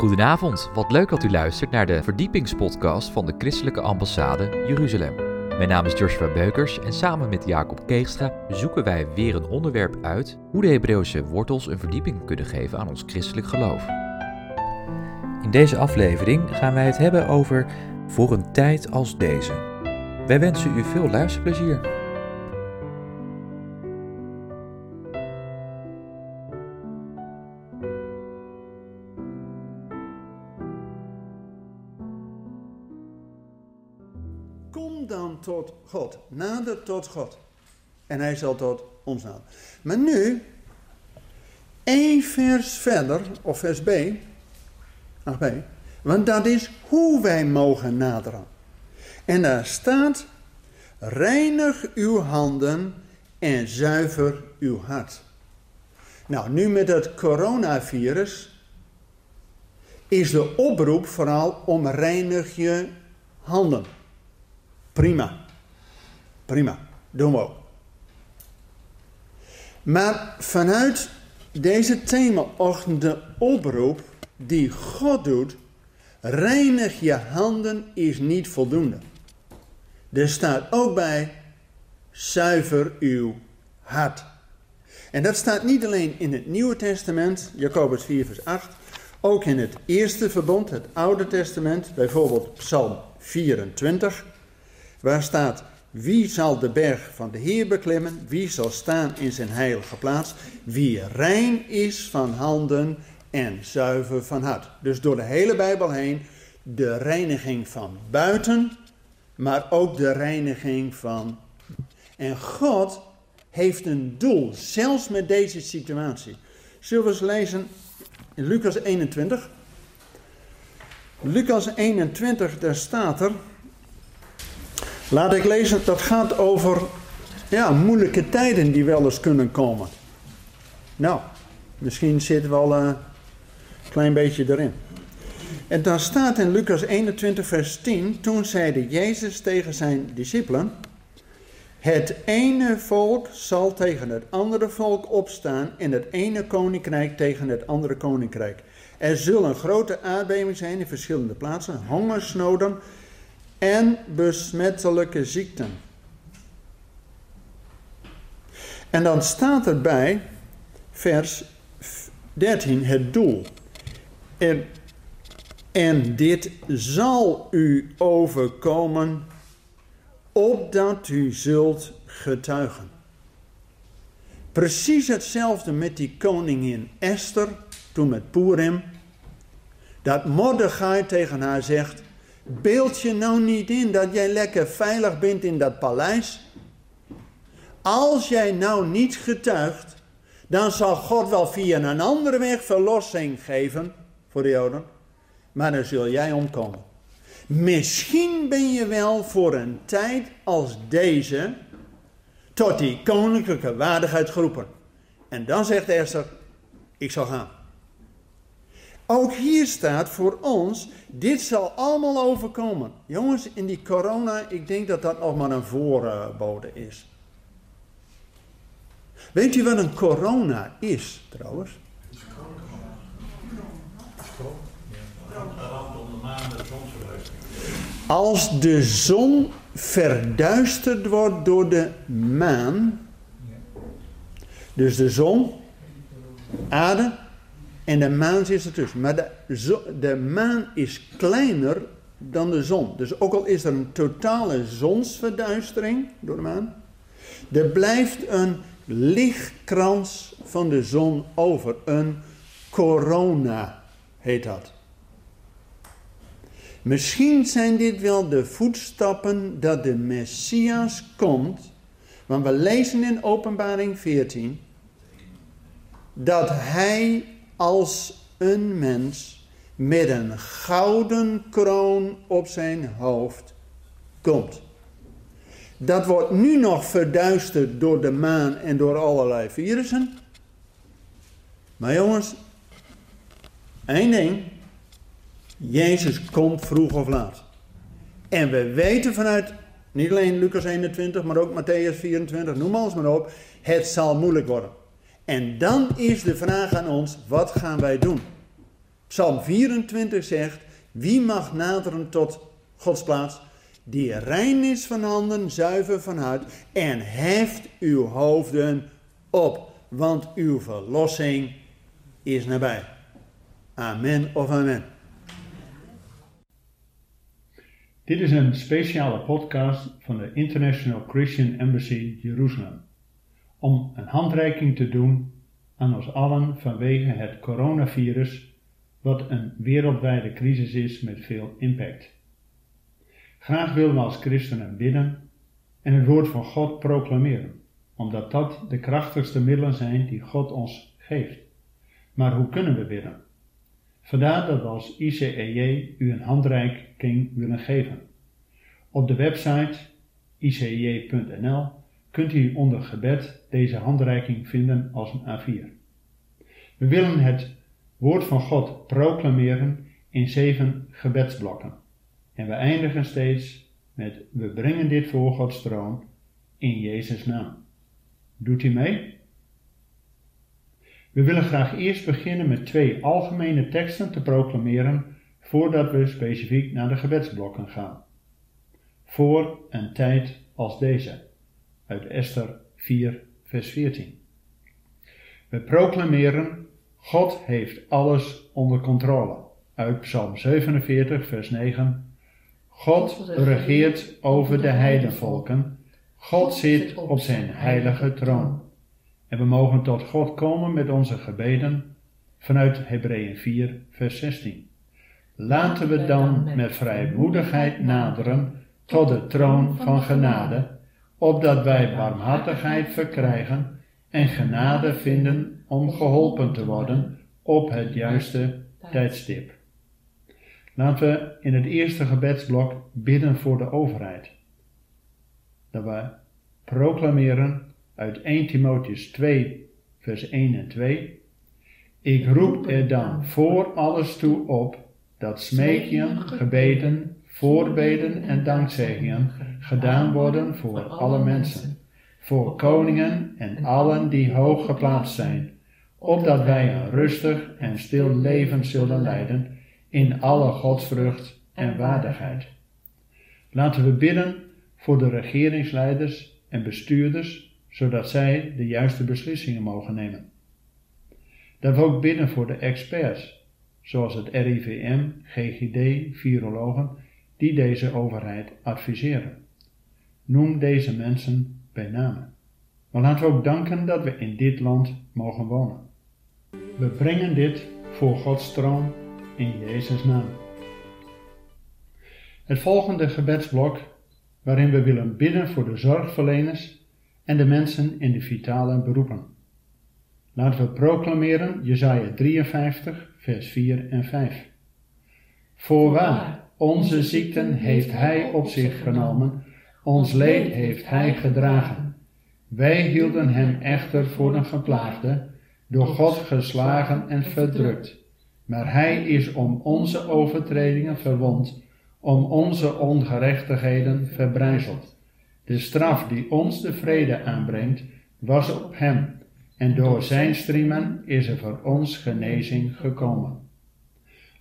Goedenavond, wat leuk dat u luistert naar de verdiepingspodcast van de Christelijke Ambassade Jeruzalem. Mijn naam is Joshua Beukers en samen met Jacob Keegstra zoeken wij weer een onderwerp uit hoe de Hebreeuwse wortels een verdieping kunnen geven aan ons christelijk geloof. In deze aflevering gaan wij het hebben over voor een tijd als deze. Wij wensen u veel luisterplezier. Dan tot God. Nader tot God. En hij zal tot ons naderen. Maar nu, één vers verder, of vers B. Ach B. Want dat is hoe wij mogen naderen. En daar staat, reinig uw handen en zuiver uw hart. Nou, nu met het coronavirus is de oproep vooral om reinig je handen. Prima. Prima. Doen we ook. Maar vanuit deze themaochtend de oproep die God doet, reinig je handen is niet voldoende. Er staat ook bij, zuiver uw hart. En dat staat niet alleen in het Nieuwe Testament, Jacobus 4 vers 8, ook in het Eerste Verbond, het Oude Testament, bijvoorbeeld Psalm 24, waar staat, wie zal de berg van de Heer beklimmen, wie zal staan in zijn heilige plaats, wie rein is van handen en zuiver van hart. Dus door de hele Bijbel heen de reiniging van buiten, maar ook de reiniging van. En God heeft een doel, zelfs met deze situatie. Zullen we eens lezen in Lucas 21? Lucas 21, daar staat er. Laat ik lezen, dat gaat over ja, moeilijke tijden die wel eens kunnen komen. Nou, misschien zitten we al een klein beetje erin. En dan staat in Lucas 21, vers 10, toen zeide Jezus tegen zijn discipelen, het ene volk zal tegen het andere volk opstaan en het ene koninkrijk tegen het andere koninkrijk. Er zullen grote aardbevingen zijn in verschillende plaatsen, hongersnoden en besmettelijke ziekten. En dan staat erbij, vers 13, het doel. En, en dit zal u overkomen, opdat u zult getuigen. Precies hetzelfde met die koningin Esther, toen met Purim. Dat Mordechai tegen haar zegt, beeld je nou niet in dat jij lekker veilig bent in dat paleis. Als jij nou niet getuigt, dan zal God wel via een andere weg verlossing geven voor de Joden, maar dan zul jij omkomen. Misschien ben je wel voor een tijd als deze tot die koninklijke waardigheid geroepen. En dan zegt Esther, ik zal gaan. Ook hier staat voor ons, dit zal allemaal overkomen. Jongens, in die corona, ik denk dat dat nog maar een voorbode is. Weet u wat een corona is, trouwens? Als de zon verduisterd wordt door de maan, dus de zon, aarde en de maan zit ertussen. Maar de, de maan is kleiner dan de zon. Dus ook al is er een totale zonsverduistering door de maan, er blijft een lichtkrans van de zon over. Een corona heet dat. Misschien zijn dit wel de voetstappen dat de Messias komt. Want we lezen in Openbaring 14 dat hij als een mens met een gouden kroon op zijn hoofd komt. Dat wordt nu nog verduisterd door de maan en door allerlei virussen. Maar jongens, één ding. Jezus komt vroeg of laat. En we weten vanuit niet alleen Lucas 21, maar ook Matthäus 24, noem alles maar op. Het zal moeilijk worden. En dan is de vraag aan ons, wat gaan wij doen? Psalm 24 zegt, wie mag naderen tot Gods plaats? Die rein is van handen, zuiver van hart en heft uw hoofden op, want uw verlossing is nabij. Amen of amen. Dit is een speciale podcast van de International Christian Embassy Jeruzalem. Om een handreiking te doen aan ons allen vanwege het coronavirus, wat een wereldwijde crisis is met veel impact. Graag willen we als christenen bidden en het woord van God proclameren, omdat dat de krachtigste middelen zijn die God ons geeft. Maar hoe kunnen we bidden? Vandaar dat we als ICEJ u een handreiking willen geven. Op de website icj.nl kunt u onder gebed deze handreiking vinden als een A4. We willen het woord van God proclameren in zeven gebedsblokken. En we eindigen steeds met we brengen dit voor Gods troon in Jezus' naam. Doet u mee? We willen graag eerst beginnen met twee algemene teksten te proclameren voordat we specifiek naar de gebedsblokken gaan. Voor een tijd als deze, uit Esther 4, vers 14. We proclameren, God heeft alles onder controle, uit Psalm 47, vers 9. God regeert over de heidenvolken, God zit op zijn heilige troon. En we mogen tot God komen met onze gebeden vanuit Hebreeën 4, vers 16. Laten we dan met vrijmoedigheid naderen tot de troon van genade, opdat wij barmhartigheid verkrijgen en genade vinden om geholpen te worden op het juiste tijdstip. Laten we in het eerste gebedsblok bidden voor de overheid. Dat we proclameren uit 1 Timotheus 2, vers 1 en 2. Ik roep er dan voor alles toe op dat smeekjen, gebeden, voorbeden en dankzeggingen gedaan worden voor alle mensen, voor koningen en allen die hoog geplaatst zijn, opdat wij een rustig en stil leven zullen leiden in alle godsvrucht en waardigheid. Laten we bidden voor de regeringsleiders en bestuurders zodat zij de juiste beslissingen mogen nemen. Dat we ook bidden voor de experts, zoals het RIVM, GGD, virologen, die deze overheid adviseren. Noem deze mensen bij name. Maar laten we ook danken dat we in dit land mogen wonen. We brengen dit voor Gods troon in Jezus' naam. Het volgende gebedsblok, waarin we willen bidden voor de zorgverleners en de mensen in de vitale beroepen. Laten we proclameren Jesaja 53, vers 4 en 5. Voorwaar, onze ziekten heeft Hij op zich genomen, ons leed heeft Hij gedragen. Wij hielden Hem echter voor een geplaagde, door God geslagen en verdrukt. Maar Hij is om onze overtredingen verwond, om onze ongerechtigheden verbrijzeld. De straf die ons de vrede aanbrengt, was op hem, en door zijn striemen is er voor ons genezing gekomen.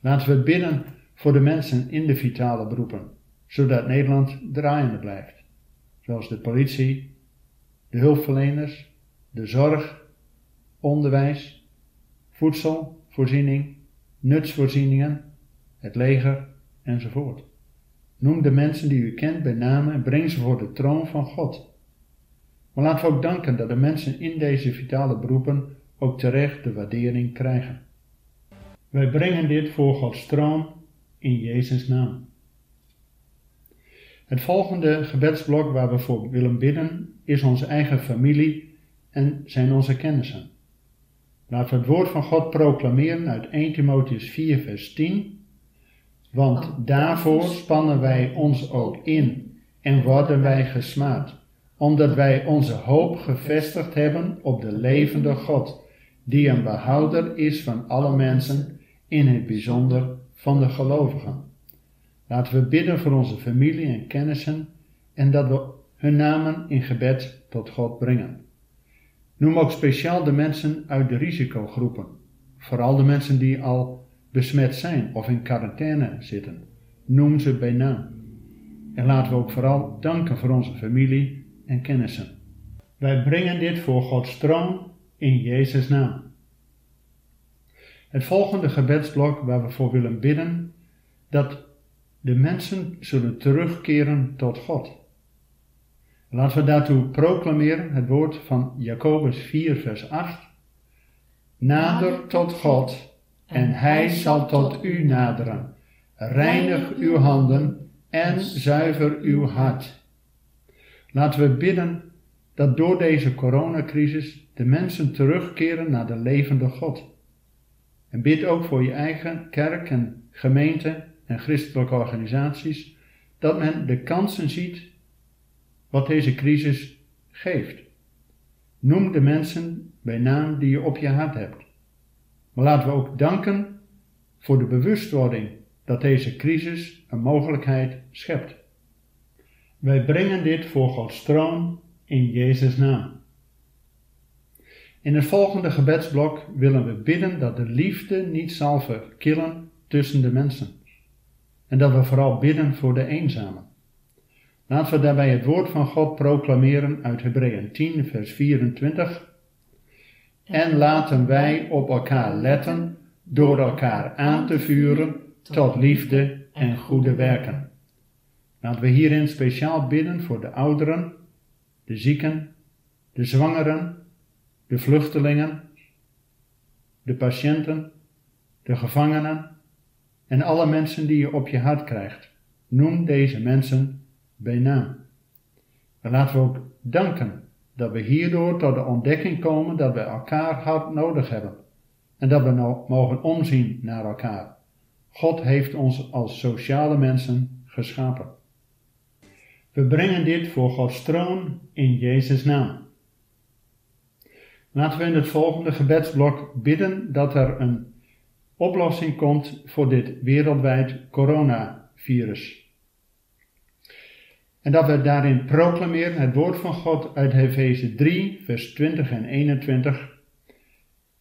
Laten we bidden voor de mensen in de vitale beroepen, zodat Nederland draaiende blijft, zoals de politie, de hulpverleners, de zorg, onderwijs, voedselvoorziening, nutsvoorzieningen, het leger enzovoort. Noem de mensen die u kent bij naam en breng ze voor de troon van God. Maar laten we ook danken dat de mensen in deze vitale beroepen ook terecht de waardering krijgen. Wij brengen dit voor Gods troon in Jezus' naam. Het volgende gebedsblok waar we voor willen bidden is onze eigen familie en zijn onze kennissen. Laten we het woord van God proclameren uit 1 Timotheus 4 vers 10 want daarvoor spannen wij ons ook in en worden wij gesmaad, omdat wij onze hoop gevestigd hebben op de levende God, die een behouder is van alle mensen, in het bijzonder van de gelovigen. Laten we bidden voor onze familie en kennissen en dat we hun namen in gebed tot God brengen. Noem ook speciaal de mensen uit de risicogroepen, vooral de mensen die al besmet zijn of in quarantaine zitten. Noem ze bij naam. En laten we ook vooral danken voor onze familie en kennissen. Wij brengen dit voor Gods troon in Jezus' naam. Het volgende gebedsblok waar we voor willen bidden, dat de mensen zullen terugkeren tot God. Laten we daartoe proclameren het woord van Jacobus 4, vers 8. Nader tot God, en Hij zal tot u naderen. Reinig uw handen en zuiver uw hart. Laten we bidden dat door deze coronacrisis de mensen terugkeren naar de levende God. En bid ook voor je eigen kerk en gemeente en christelijke organisaties dat men de kansen ziet wat deze crisis geeft. Noem de mensen bij naam die je op je hart hebt. Maar laten we ook danken voor de bewustwording dat deze crisis een mogelijkheid schept. Wij brengen dit voor Gods troon in Jezus' naam. In het volgende gebedsblok willen we bidden dat de liefde niet zal verkillen tussen de mensen. En dat we vooral bidden voor de eenzamen. Laten we daarbij het woord van God proclameren uit Hebreeën 10, vers 24. En laten wij op elkaar letten door elkaar aan te vuren tot liefde en goede werken. Laten we hierin speciaal bidden voor de ouderen, de zieken, de zwangeren, de vluchtelingen, de patiënten, de gevangenen en alle mensen die je op je hart krijgt. Noem deze mensen bij naam. En laten we ook danken dat we hierdoor tot de ontdekking komen dat we elkaar hard nodig hebben en dat we nou mogen omzien naar elkaar. God heeft ons als sociale mensen geschapen. We brengen dit voor Gods troon in Jezus' naam. Laten we in het volgende gebedsblok bidden dat er een oplossing komt voor dit wereldwijd coronavirus. En dat we daarin proclameren het woord van God uit Efeze 3, vers 20 en 21.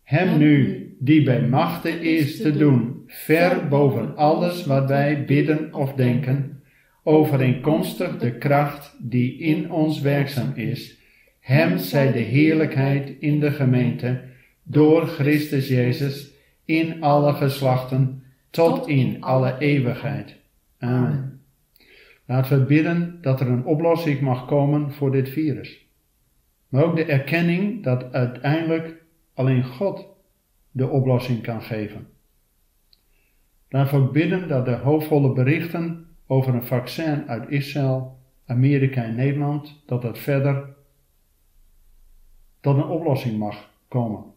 Hem nu, die bij machten is te doen, ver boven alles wat wij bidden of denken, overeenkomstig de kracht die in ons werkzaam is. Hem zij de heerlijkheid in de gemeente, door Christus Jezus, in alle geslachten, tot in alle eeuwigheid. Amen. Laten we bidden dat er een oplossing mag komen voor dit virus. Maar ook de erkenning dat uiteindelijk alleen God de oplossing kan geven. Laten we ook bidden dat de hoopvolle berichten over een vaccin uit Israël, Amerika en Nederland, dat dat verder tot een oplossing mag komen.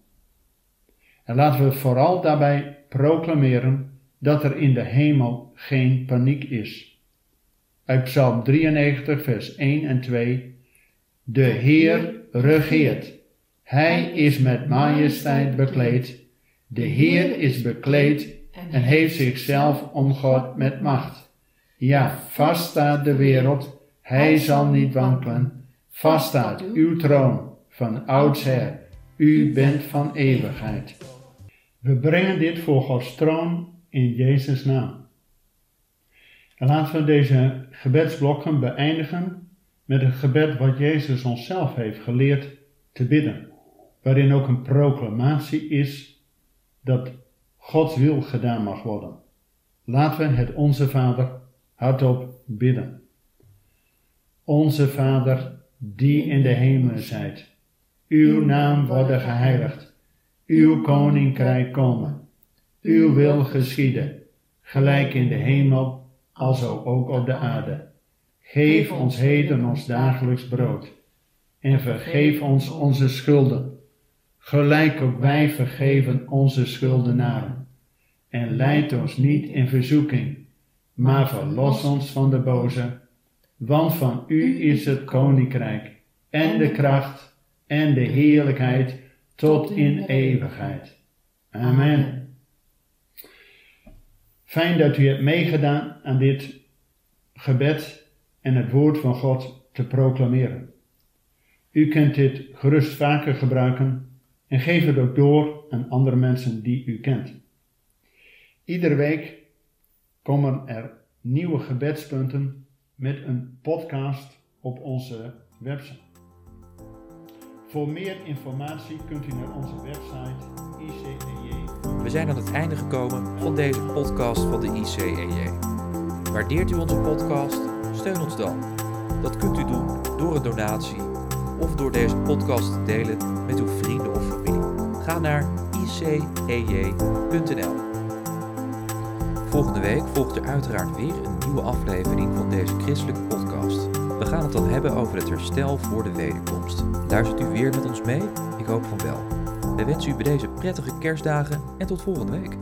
En laten we vooral daarbij proclameren dat er in de hemel geen paniek is uit Psalm 93, vers 1 en 2. De Heer regeert. Hij is met majesteit bekleed. De Heer is bekleed en heeft zichzelf omgord met macht. Ja, vast staat de wereld, hij zal niet wankelen. Vast staat uw troon van oudsher. U bent van eeuwigheid. We brengen dit voor Gods troon in Jezus' naam. En laten we deze gebedsblokken beëindigen met het gebed wat Jezus onszelf heeft geleerd te bidden, waarin ook een proclamatie is dat Gods wil gedaan mag worden. Laten we het Onze Vader hardop bidden. Onze Vader, die in de hemelen zijt, uw naam worden geheiligd, uw koninkrijk komen, uw wil geschieden, gelijk in de hemel alzo ook op de aarde. Geef ons heden ons dagelijks brood. En vergeef ons onze schulden, gelijk ook wij vergeven onze schuldenaren. En leid ons niet in verzoeking, maar verlos ons van de boze. Want van u is het koninkrijk, en de kracht, en de heerlijkheid, tot in eeuwigheid. Amen. Fijn dat u hebt meegedaan aan dit gebed en het woord van God te proclameren. U kunt dit gerust vaker gebruiken en geef het ook door aan andere mensen die u kent. Iedere week komen er nieuwe gebedspunten met een podcast op onze website. Voor meer informatie kunt u naar onze website ICEJ. We zijn aan het einde gekomen van deze podcast van de ICEJ. Waardeert u onze podcast? Steun ons dan. Dat kunt u doen door een donatie of door deze podcast te delen met uw vrienden of familie. Ga naar icej.nl. Volgende week volgt er uiteraard weer een nieuwe aflevering van deze christelijke podcast. Gaan het dan hebben over het herstel voor de wederkomst. Luistert u weer met ons mee? Ik hoop van wel. We wensen u bij deze prettige kerstdagen en tot volgende week.